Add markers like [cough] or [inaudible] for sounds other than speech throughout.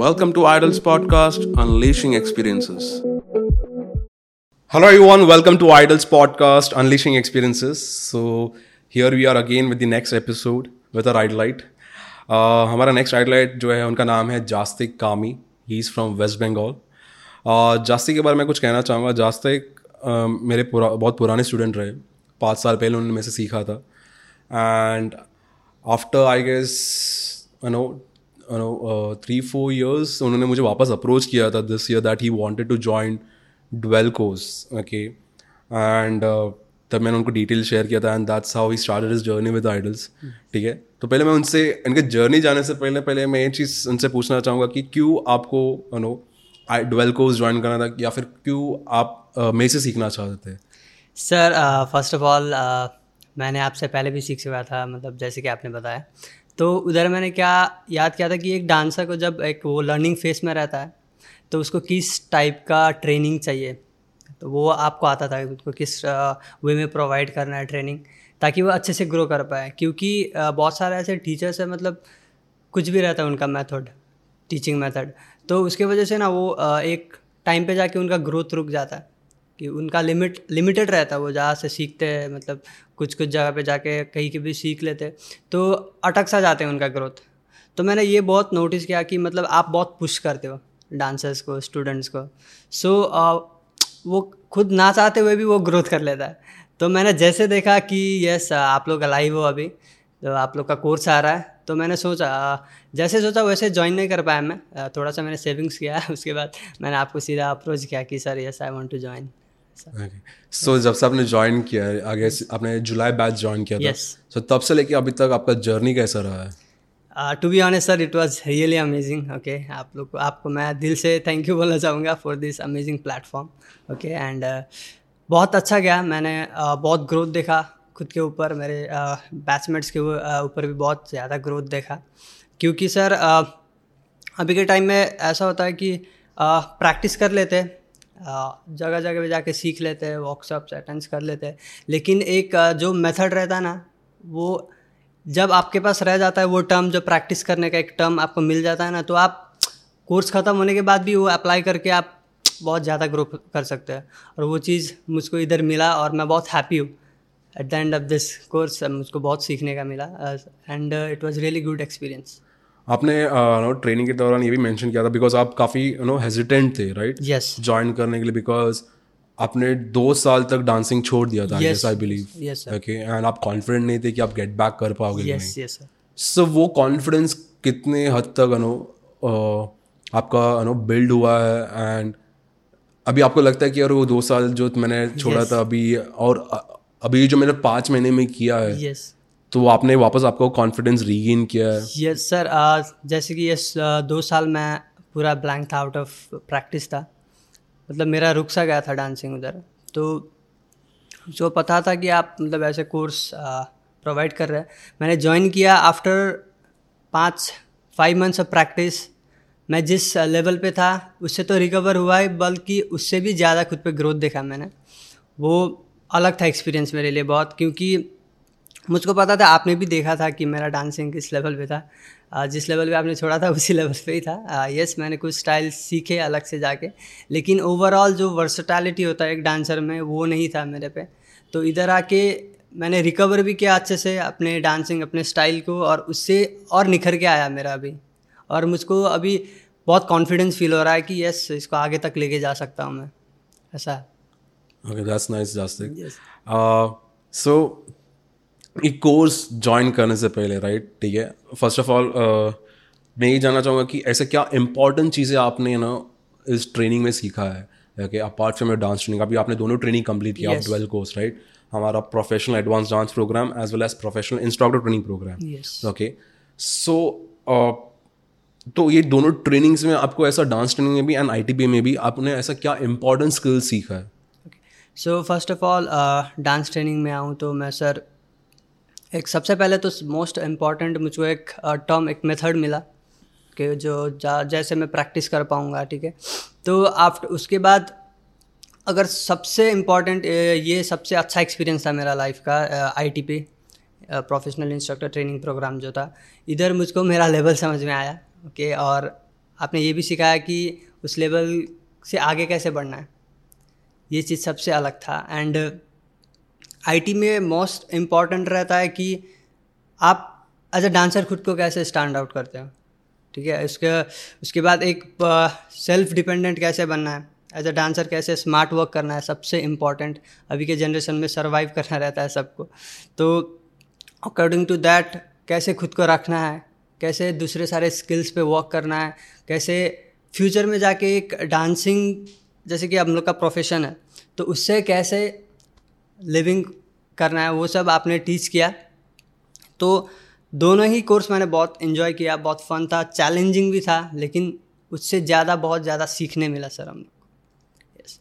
Welcome to Idols Podcast, Unleashing Experiences. Hello, everyone. Welcome to Idols Podcast, Unleashing Experiences. So, here we are again with the next episode with our idolite. Uh, हमारा next idolite जो है उनका नाम है Jastik Kami he is from West Bengal Jastik के बारे में कुछ कहना चाहूँगा जास्तिक uh, मेरे पुरा बहुत पुराने स्टूडेंट रहे पाँच साल पहले उन्होंने मेरे से सीखा था and after I guess no no three four years उन्होंने मुझे वापस अप्रोच किया था this year that he wanted to join dwell course okay and तब मैंने उनको डिटेल शेयर किया था and that's how he started his journey with Idols ठीक है? तो पहले मैं उनसे इनके जर्नी जाने से पहले पहले मैं ये चीज़ उनसे पूछना चाहूँगा कि क्यों आपको you know I dwell course join करना था या फिर क्यों आप uh, मेरे से सीखना चाहते थे? सर फ़र्स्ट ऑफ़ ऑल मैंने आपसे पहले भी सीख चुका था मतलब जैसे कि आपने बताया। तो उधर मैंने क्या याद किया था कि एक डांसर को जब एक वो लर्निंग फेस में रहता है तो उसको किस टाइप का ट्रेनिंग चाहिए? तो वो आपको आता था उसको किस वे में प्रोवाइड करना है ट्रेनिंग ताकि वो अच्छे से ग्रो कर पाए। क्योंकि बहुत सारे ऐसे टीचर्स हैं मतलब कुछ भी रहता है उनका मेथड टीचिंग मेथड तो उसके वजह से ना वो एक टाइम पे जाके उनका ग्रोथ रुक जाता है। कि उनका लिमिट लिमिटेड रहता है वो जहाँ से सीखते हैं मतलब कुछ कुछ जगह पे जाके कहीं के भी सीख लेते तो अटक सा जाते हैं उनका ग्रोथ तो मैंने ये बहुत नोटिस किया कि मतलब आप बहुत पुश करते हो डांसर्स को स्टूडेंट्स को। सो so, वो खुद ना चाहते हुए भी वो ग्रोथ कर लेता है। तो मैंने जैसे देखा कि यस आप लोग अलाइव हो अभी तो आप लोग का कोर्स आ रहा है। तो मैंने सोचा जैसे सोचा वैसे ज्वाइन नहीं कर पाया मैं। थोड़ा सा मैंने सेविंग्स किया। [laughs] उसके बाद मैंने आपको सीधा अप्रोच किया कि sir yes I want to join so जब से आपने ज्वाइन किया है आगे आपने जुलाई बैच ज्वाइन किया था सो तब से लेके अभी तक आपका जर्नी कैसा रहा है? To be honest sir it was really amazing okay आप लोग को आपको मैं दिल से थैंक यू बोलना चाहूँगा for this amazing platform okay and बहुत अच्छा गया। मैंने uh, बहुत ग्रोथ देखा खुद के ऊपर मेरे बैचमेट्स uh, के uh, ऊपर भी बहुत ज़्यादा ग्रोथ देखा। क्योंकि सर uh, अभी के टाइम में ऐसा होता है कि प्रैक्टिस कर लेते जगह जगह पे जाके सीख लेते हैं वर्कशॉप्स अटेंड कर लेते हैं। लेकिन एक जो मेथड रहता है ना, वो जब आपके पास रह जाता है, वो टर्म जो प्रैक्टिस करने का एक टर्म आपको मिल जाता है ना तो आप कोर्स ख़त्म होने के बाद भी वो अप्लाई करके आप बहुत ज़्यादा ग्रो कर सकते हैं। और वो चीज़ मुझको इधर मिला और मैं बहुत हैप्पी हूँ। At the end of this course मुझको बहुत सीखने का मिला। And it was really good experience आपने नो uh, ट्रेनिंग के दौरान ये भी मेंशन किया था बिकॉज़ आप काफ़ी यू नो हेजिटेंट थे राइट यस ज्वाइन करने के लिए बिकॉज़ आपने दो साल तक डांसिंग छोड़ दिया था yes I believe okay and आप कॉन्फिडेंट नहीं थे कि आप गेट बैक कर पाओगे यस यस सो वो कॉन्फिडेंस कितने हद तक नो आपका नो बिल्ड हुआ है एंड अभी आपको लगता है कि यार वो दो साल जो मैंने छोड़ा yes. था अभी और अभी जो मैंने पाँच महीने में किया है yes. तो आपने वापस आपको कॉन्फिडेंस रीगेन किया? है यस सर uh, जैसे कि यस uh, दो साल मैं पूरा ब्लैंक था आउट ऑफ़ प्रैक्टिस था। मतलब मेरा रुक सा गया था डांसिंग उधर। तो जो पता था कि आप मतलब ऐसे कोर्स प्रोवाइड कर रहे हैं मैंने ज्वाइन किया आफ्टर पाँच फाइव मंथ्स ऑफ़ प्रैक्टिस मैं जिस लेवल पे था उससे तो रिकवर हुआ है बल्कि उससे भी ज़्यादा खुद पे ग्रोथ देखा मैंने। वो अलग था एक्सपीरियंस मेरे लिए बहुत क्योंकि मुझको पता था आपने भी देखा था कि मेरा डांसिंग किस लेवल पे था। जिस लेवल पे आपने छोड़ा था उसी लेवल पे ही था। यस मैंने कुछ स्टाइल सीखे अलग से जाके लेकिन ओवरऑल जो वर्सटैलिटी होता है एक डांसर में वो नहीं था मेरे पे। तो इधर आके मैंने रिकवर भी किया अच्छे से अपने डांसिंग अपने स्टाइल को और उससे और निखर के आया मेरा अभी और मुझको अभी बहुत कॉन्फिडेंस फील हो रहा है कि यस इसको आगे तक लेके जा सकता हूँ मैं। ऐसा। ओके दैट्स नाइस सो एक कोर्स ज्वाइन करने से पहले राइट ठीक है? फ़र्स्ट ऑफ़ ऑल मैं ये जानना चाहूँगा कि ऐसे क्या इंपॉर्टेंट चीज़ें आपने ना इस ट्रेनिंग में सीखा है? Okay apart from your dance training अभी आपने दोनों ट्रेनिंग कंप्लीट किया. ट्वेल्व कोर्स राइट हमारा professional advance dance program as well as professional instructor training program okay so तो ये दोनों ट्रेनिंग्स में आपको ऐसा डांस ट्रेनिंग में भी एंड आई में भी आपने ऐसा क्या इंपॉर्टेंट स्किल सीखा है? So first of all dance training में आऊँ तो मैं सर एक सबसे पहले तो मोस्ट इंपॉर्टेंट मुझको एक टर्म एक मेथड मिला कि जो जैसे मैं प्रैक्टिस कर पाऊँगा ठीक है? तो आफ्टर उसके बाद अगर सबसे इंपॉर्टेंट ये सबसे अच्छा एक्सपीरियंस था मेरा लाइफ का I T P professional instructor training program जो था इधर मुझको मेरा लेवल समझ में आया ओके okay, और आपने ये भी सिखाया कि उस लेवल से आगे कैसे बढ़ना है। ये चीज़ सबसे अलग था एंड आईटी में मोस्ट इंपॉर्टेंट रहता है कि आप एज अ डांसर खुद को कैसे स्टैंड आउट करते हो? ठीक है, उसके उसके बाद एक सेल्फ डिपेंडेंट कैसे बनना है? एज अ डांसर कैसे स्मार्ट वर्क करना है? सबसे इंपॉर्टेंट अभी के जनरेशन में सर्वाइव करना रहता है सबको। तो अकॉर्डिंग टू दैट कैसे खुद को रखना है? कैसे दूसरे सारे स्किल्स पे वर्क करना है? कैसे फ्यूचर में जाके एक डांसिंग जैसे कि हम लोग का प्रोफेशन है तो उससे कैसे लिविंग करना है वो सब आपने टीच किया। तो दोनों ही कोर्स मैंने बहुत इन्जॉय किया बहुत फन था चैलेंजिंग भी था लेकिन उससे ज़्यादा बहुत ज़्यादा सीखने मिला सर हम लोग यस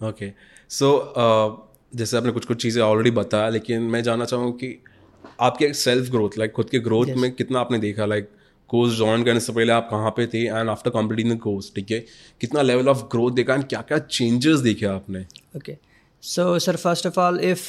ओके सो जैसे आपने कुछ कुछ चीज़ें ऑलरेडी बताया लेकिन मैं जानना चाहूँ कि आपके सेल्फ ग्रोथ लाइक खुद के ग्रोथ yes. में कितना आपने देखा? लाइक कोर्स ज्वाइन करने से पहले आप कहाँ पे थे? And after completing the course ठीक है? कितना लेवल ऑफ़ ग्रोथ देखा? एंड क्या क्या चेंजेस देखे आपने? Okay so sir first of all if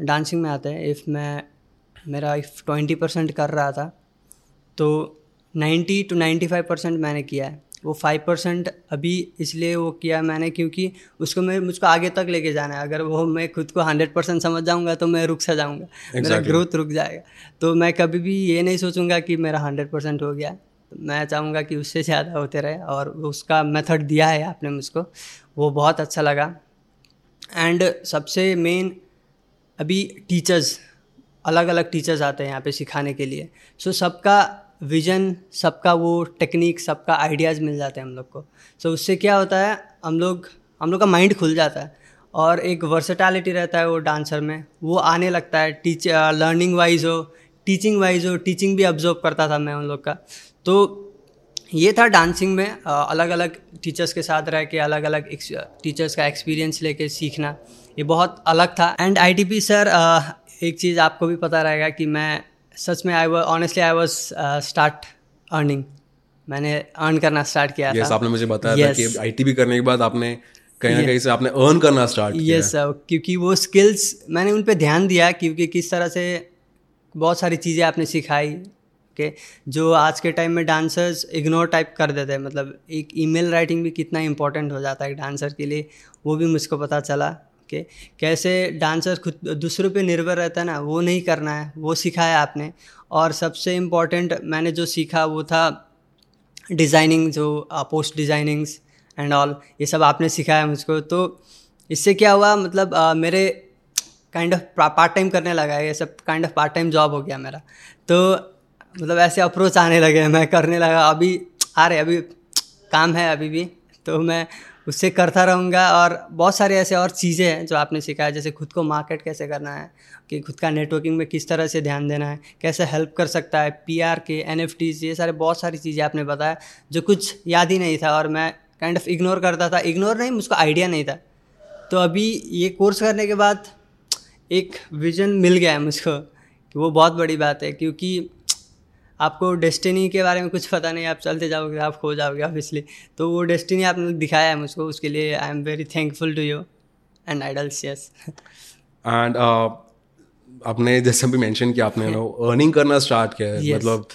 dancing में आते हैं इफ़ मैं मेरा इफ़ ट्वेंटी परसेंट कर रहा था तो ninety two ninety five percent मैंने किया है। वो फाइव परसेंट अभी इसलिए वो किया मैंने क्योंकि उसको मैं मुझको आगे तक लेके जाना है। अगर वो मैं खुद को हंड्रेड परसेंट समझ जाऊँगा तो मैं रुक सा जाऊँगा। exactly. मेरा ग्रोथ रुक जाएगा। तो मैं कभी भी ये नहीं सोचूँगा कि मेरा हंड्रेड परसेंट हो गया। मैं चाहूँगा कि उससे ज़्यादा होते रहे और उसका मेथड दिया है आपने मुझको। वो बहुत अच्छा लगा। एंड सबसे मेन अभी टीचर्स अलग अलग टीचर्स आते हैं यहाँ पे सिखाने के लिए। सो so, सबका विजन सबका वो टेक्निक सबका आइडियाज़ मिल जाते हैं हम लोग को। सो so, उससे क्या होता है हम लोग हम लोग का माइंड खुल जाता है। और एक वर्सेटैलिटी रहता है वो डांसर में। वो आने लगता है टीच लर्निंग वाइज हो टीचिंग वाइज हो टीचिंग भी ऑब्ज़र्व करता था मैं उन लोग का। तो ये था डांसिंग में अलग अलग टीचर्स के साथ रह के अलग अलग टीचर्स का एक्सपीरियंस लेके सीखना ये बहुत अलग था। एंड आईटीपी सर एक चीज़ आपको भी पता रहेगा कि मैं सच में I was honestly I was start earning मैंने अर्न करना स्टार्ट किया yes, था। आपने मुझे बताया yes. था कि आईटी भी करने के बाद आपने कहीं ना कहीं से आपने अर्न करना स्टार्ट किया। यस सर क्योंकि वो स्किल्स मैंने उन पर ध्यान दिया क्योंकि किस तरह से बहुत सारी चीज़ें आपने सिखाई के जो आज के टाइम में डांसर्स इग्नोर टाइप कर देते हैं। मतलब एक ईमेल राइटिंग भी कितना इंपॉर्टेंट हो जाता है एक डांसर के लिए वो भी मुझको पता चला के कैसे डांसर खुद दूसरों पे निर्भर रहता है ना वो नहीं करना है वो सिखाया आपने। और सबसे इंपॉर्टेंट मैंने जो सीखा वो था डिज़ाइनिंग जो पोस्ट डिज़ाइनिंग्स एंड ऑल ये सब आपने सिखाया मुझको। तो इससे क्या हुआ मतलब आ, मेरे काइंड ऑफ़ पार्ट टाइम करने लगा ये सब kind of part time job हो गया मेरा। तो मतलब ऐसे अप्रोच आने लगे मैं करने लगा। अभी, आ रहे अभी काम है अभी भी तो मैं उससे करता रहूँगा और बहुत सारे ऐसे और चीज़ें हैं जो आपने सिखाया, जैसे खुद को मार्केट कैसे करना है, कि खुद का नेटवर्किंग में किस तरह से ध्यान देना है, कैसे हेल्प कर सकता है पीआर के एन ये सारे बहुत सारी चीज़ें आपने बताया, जो कुछ याद ही नहीं था और मैं काइंड ऑफ़ इग्नोर करता था। इग्नोर नहीं, मुझको आइडिया नहीं था। तो अभी ये कोर्स करने के बाद एक विजन मिल गया है मुझको, कि वो बहुत बड़ी बात है, क्योंकि आपको डेस्टिनी के बारे में कुछ पता नहीं आप चलते जाओगे आप खो जाओगे ऑब्वियसली तो वो डेस्टिनी आपने दिखाया है मुझको उसके लिए I am very thankful to you and Idols yes and आपने जैसे भी मेंशन किया आपने नो अर्निंग करना स्टार्ट किया है। Yes. मतलब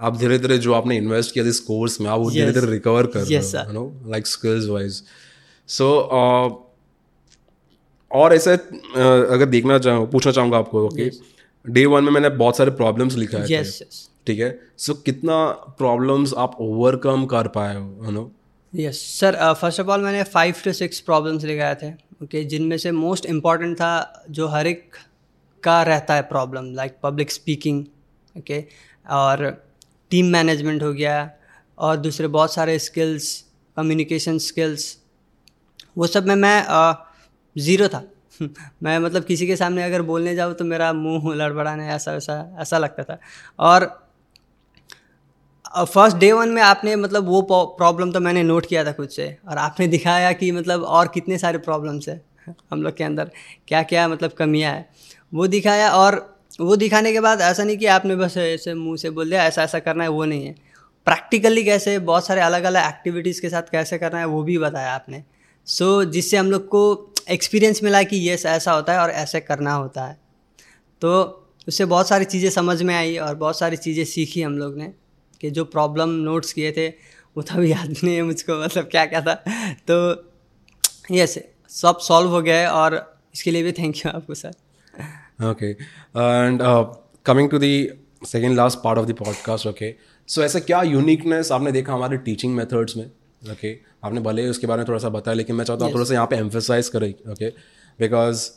आप धीरे धीरे जो आपने इन्वेस्ट किया इस कोर्स में आप वो धीरे धीरे रिकवर कर रहे हो no like skills wise so और ऐसे uh, अगर देखना चाहूँ पूछना चाहूँगा आपको ओके डे वन में मैंने बहुत सारे प्रॉब्लम्स लिखा है yes, yes. ठीक है? सो कितना प्रॉब्लम्स आप ओवरकम कर पाए हो है no yes sir first of all मैंने फाइव टू सिक्स प्रॉब्लम्स लिखाए थे ओके okay, जिनमें से मोस्ट इंपॉर्टेंट था जो हर एक का रहता है problem like public speaking okay और टीम मैनेजमेंट हो गया और दूसरे बहुत सारे स्किल्स कम्युनिकेशन स्किल्स वो सब में मैं ज़ीरो uh, था। [laughs] मैं मतलब किसी के सामने अगर बोलने जाऊँ तो मेरा मुँह लड़बड़ाने ऐसा वैसा ऐसा लगता था। और फ़र्स्ट डे वन में आपने मतलब वो प्रॉब्लम तो मैंने नोट किया था खुद से। और आपने दिखाया कि मतलब और कितने सारे प्रॉब्लम्स है [laughs] हम लोग के अंदर। क्या क्या मतलब कमियाँ है। वो दिखाया और वो दिखाने के बाद ऐसा नहीं कि आपने बस ऐसे मुँह से बोल दिया ऐसा ऐसा करना है वो नहीं है। प्रैक्टिकली कैसे बहुत सारे अलग अलग एक्टिविटीज़ के साथ कैसे करना है वो भी बताया आपने। सो so, जिससे हम लोग को एक्सपीरियंस मिला कि यस ऐसा होता है और ऐसे करना होता है। तो उससे बहुत सारी चीज़ें समझ में आई और बहुत सारी चीज़ें सीखी हम लोग ने। कि जो प्रॉब्लम नोट्स किए थे वो अभी याद नहीं है मुझको मतलब क्या क्या था। तो यस सब सॉल्व हो गया है और इसके लिए भी थैंक यू आपको sir okay and coming to the second last part of the podcast okay. So ऐसा क्या यूनिकनेस आपने देखा हमारे टीचिंग मेथड्स में? Okay okay? आपने भले उसके बारे में थोड़ा सा बताया लेकिन मैं चाहता हूँ yes. थोड़ा सा यहाँ पे एम्फेसाइज करें ओके बिकॉज़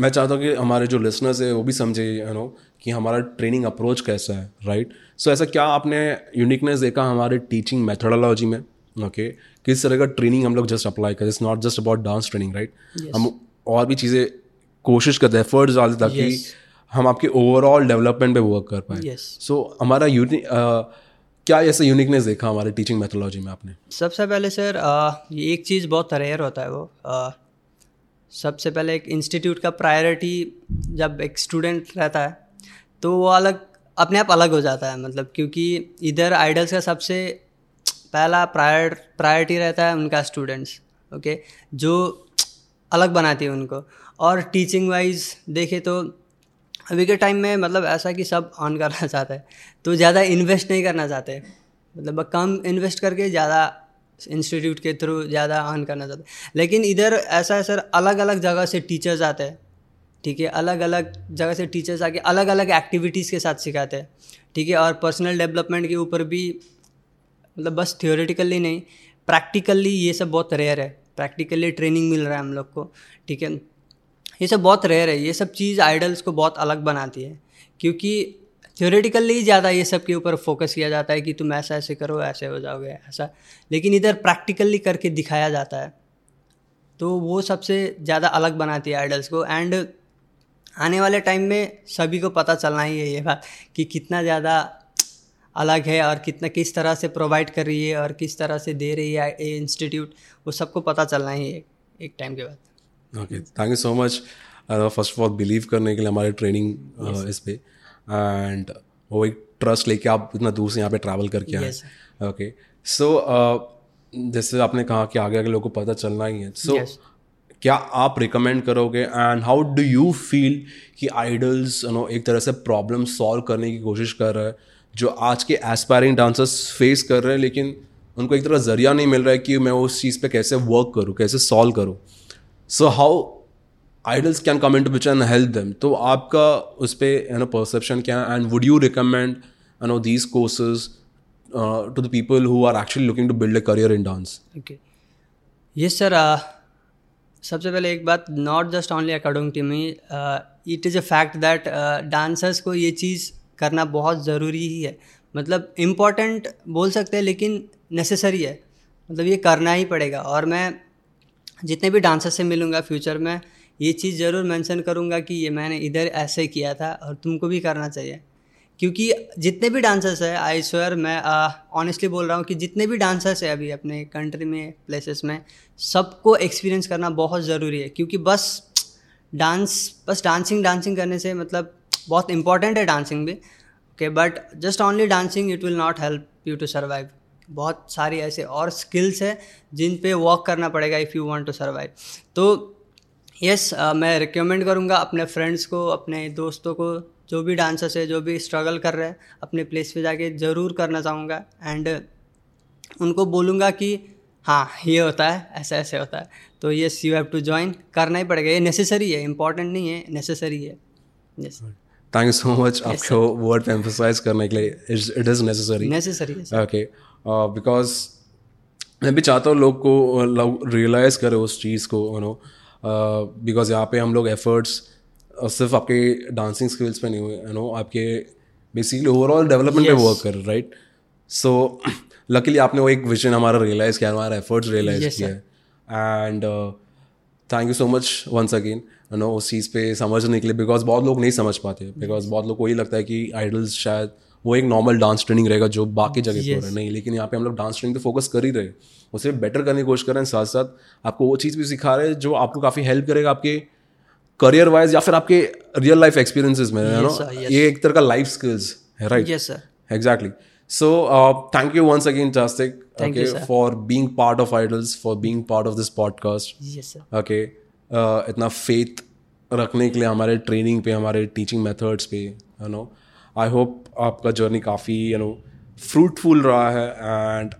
मैं चाहता हूँ कि हमारे जो लिसनर्स है वो भी समझे यू नो कि हमारा ट्रेनिंग अप्रोच कैसा है राइट right? सो so, ऐसा क्या आपने यूनिकनेस देखा हमारे टीचिंग मेथडोलॉजी में ओके okay? किस तरह का ट्रेनिंग हम लोग जस्ट अप्लाई करें it's not just about dance training right हम और भी चीज़ें कोशिश करते हैं एफर्ट्स डालते ताकि Yes. हम आपके ओवरऑल डेवलपमेंट पे वर्क कर पाए सो Yes. सो हमारा यूनि क्या ऐसा यूनिकनेस देखा हमारे टीचिंग मेथोलॉजी में आपने सबसे पहले सर अ, ये एक चीज़ बहुत रेयर होता है वो सबसे पहले एक इंस्टीट्यूट का प्रायोरिटी जब एक स्टूडेंट रहता है तो वो अलग, अपने आप अलग हो जाता है मतलब क्योंकि इधर आइडल्स का सबसे पहला प्रायर प्रायोरिटी रहता है उनका स्टूडेंट्स ओके जो अलग बनाती है उनको। और टीचिंग वाइज देखे तो अभी के टाइम में मतलब ऐसा कि सब ऑन [laughs] करना चाहते हैं तो ज़्यादा इन्वेस्ट नहीं करना चाहते। मतलब कम इन्वेस्ट करके ज़्यादा इंस्टीट्यूट के थ्रू ज़्यादा ऑन करना चाहते लेकिन इधर ऐसा सर अलग अलग जगह से टीचर्स आते हैं। ठीक है अलग अलग जगह से टीचर्स आके अलग अलग एक्टिविटीज़ के साथ सिखाते हैं। ठीक है, और पर्सनल डेवलपमेंट के ऊपर भी मतलब बस थियोरेटिकली नहीं प्रैक्टिकली ये सब बहुत रेयर है। प्रैक्टिकली ट्रेनिंग मिल रहा है हम लोग को, ठीक है। ये सब बहुत रेयर है, ये सब चीज़ आइडल्स को बहुत अलग बनाती है। क्योंकि थियोरेटिकली ज़्यादा ये सब के ऊपर फोकस किया जाता है कि तुम ऐसा ऐसे करो, ऐसे हो जाओगे, ऐसा। लेकिन इधर प्रैक्टिकली करके दिखाया जाता है। तो वो सबसे ज़्यादा अलग बनाती है आइडल्स को। एंड आने वाले टाइम में सभी को पता चलना ही है ये बात कि कितना ज़्यादा अलग है और कितना किस तरह से प्रोवाइड कर रही है और किस तरह से दे रही है ये इंस्टीट्यूट वो सबको पता चलना ही है एक टाइम के बाद। Okay thank you so much first of all believe करने के लिए हमारे ट्रेनिंग इस पे। एंड वो एक ट्रस्ट लेके आप इतना दूर से यहाँ पे ट्रैवल करके आए। ओके सो जैसे आपने कहा कि आगे आगे लोगों को पता चलना ही है। So so, Yes. क्या आप रिकमेंड करोगे? And how do you feel कि आइडल्स यू नो एक तरह से प्रॉब्लम सॉल्व करने की कोशिश कर रहा है, जो आज के एस्पायरिंग डांसर्स फेस कर रहे हैं, लेकिन उनको एक तरह ज़रिया नहीं मिल रहा है कि मैं उस चीज़ पे कैसे वर्क करूँ, कैसे सॉल्व करूँ। So how idols can come into picture and help them तो आपका उस पर यू नो परसेप्शन क्या है? And would you recommend you know these courses to the people who are actually looking to build a career in dance okay ये sir सबसे पहले एक बात not just only according to me it is a fact that dancers को ये चीज़ करना बहुत ज़रूरी ही है। मतलब इंपॉर्टेंट बोल सकते हैं, लेकिन नेसेसरी है। मतलब ये करना ही पड़ेगा। और मैं जितने भी डांसर से मिलूँगा फ्यूचर में, ये चीज़ ज़रूर मेंशन करूँगा कि ये मैंने इधर ऐसे किया था और तुमको भी करना चाहिए। क्योंकि जितने भी डांसर्स हैं आई स्वेयर मैं ऑनेस्टली बोल रहा हूँ कि जितने भी डांसर्स हैं अभी अपने कंट्री में प्लेसेस में, सबको एक्सपीरियंस करना बहुत ज़रूरी है। क्योंकि बस डांस बस डांसिंग डांसिंग करने से मतलब बहुत इंपॉर्टेंट है डांसिंग भी। Okay but just only dancing it will not help you to survive बहुत सारी ऐसे और स्किल्स है जिन पे वर्क करना पड़ेगा if you want to survive तो यस yes, uh, मैं रिकमेंड करूँगा अपने फ्रेंड्स को अपने दोस्तों को जो भी डांसर्स है जो भी स्ट्रगल कर रहे हैं अपने प्लेस पे जाके ज़रूर करना चाहूँगा। एंड उनको बोलूँगा कि हाँ ये होता है ऐसा ऐसे होता है। तो yes you have to join करना ही पड़ेगा। ये नेसेसरी है इंपॉर्टेंट नहीं है नेसेसरी है। Yes thank you so much आपको वर्ड पे एम्फोसाइज करने के लिए it is necessary necessary okay because मैं भी चाहता हूँ लोग को लोग रियलाइज़ करें उस चीज़ को यू नो बिकॉज़ यहाँ पे हम लोग एफर्ट्स सिर्फ़ आपके डांसिंग स्किल्स पे नहीं हुए यू नो आपके बेसिकली ओवरऑल डेवलपमेंट पे वर्क कर राइट सो लकीली आपने वो एक विजन हमारा रियलाइज़ किया हमारा एफर्ट्स रियलाइज़ किया है। And thank you so much once again you know उस चीज़ पे समझने के लिए बिकॉज़ बहुत लोग नहीं समझ पाते बिकॉज़ बहुत लोग को ये लगता है कि आइडल्स शायद वो एक नॉर्मल डांस ट्रेनिंग रहेगा जो बाकी जगह पे हो रहा है। नहीं लेकिन यहाँ पे हम लोग डांस ट्रेनिंग पे फोकस कर ही रहे उसे बेटर करने की कोशिश कर रहे हैं साथ साथ आपको वो चीज़ भी सिखा रहे हैं जो आपको काफ़ी हेल्प करेगा आपके करियर वाइज या फिर आपके रियल लाइफ एक्सपीरियंसेस में यू नो yes. ये एक तरह का लाइफ स्किल्स है right yes sir Jastik Thank okay you, sir. for being part of idols for being part of this podcast. Yes sir okay uh, इतना faith रखने के लिए हमारे ट्रेनिंग पे हमारे टीचिंग मेथड्स पे यू नो आई होप आपका journey काफ़ी यू नो फ्रूटफुल रहा है एंड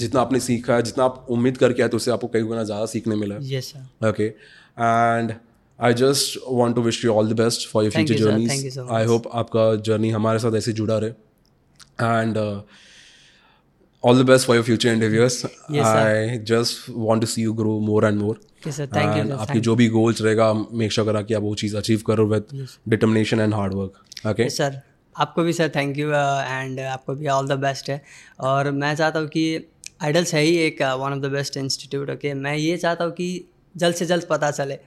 जितना आपने सीखा है जितना आप उम्मीद करके आए तो उससे आपको कई गुना ज़्यादा सीखने मिला। है yes sir okay and I just want to wish you all the best for your future journey I hope आपका जर्नी हमारे साथ ऐसे जुड़ा रहे। And all the best for your future interviewers I just want to see you grow more and more आपके जो भी goals रहेगा मेक श्योर करा कि आप वो चीज़ अचीव करो with determination and hard work okay sir आपको भी सर थैंक यू एंड आपको भी ऑल द बेस्ट है। और मैं चाहता हूँ कि आइडल्स है ही एक one of the best institute okay मैं ये चाहता हूँ कि जल्द से जल्द पता चले।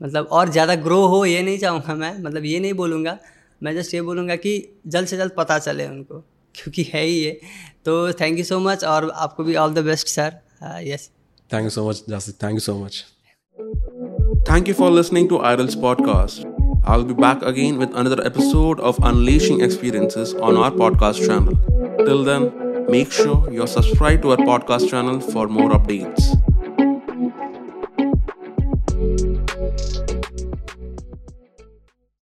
मतलब और ज़्यादा ग्रो हो ये नहीं चाहूँगा मैं मतलब ये नहीं बोलूँगा। मैं जस्ट ये बोलूँगा कि जल्द से जल्द पता चले उनको क्योंकि है ही ये। तो थैंक यू सो मच और आपको भी all the best sir yes thank you so much. Thank you so much. Thank you for listening to Idol's podcast. I'll be back again with another episode of Unleashing Experiences on our podcast channel. Till then, make sure you're subscribed to our podcast channel for more updates.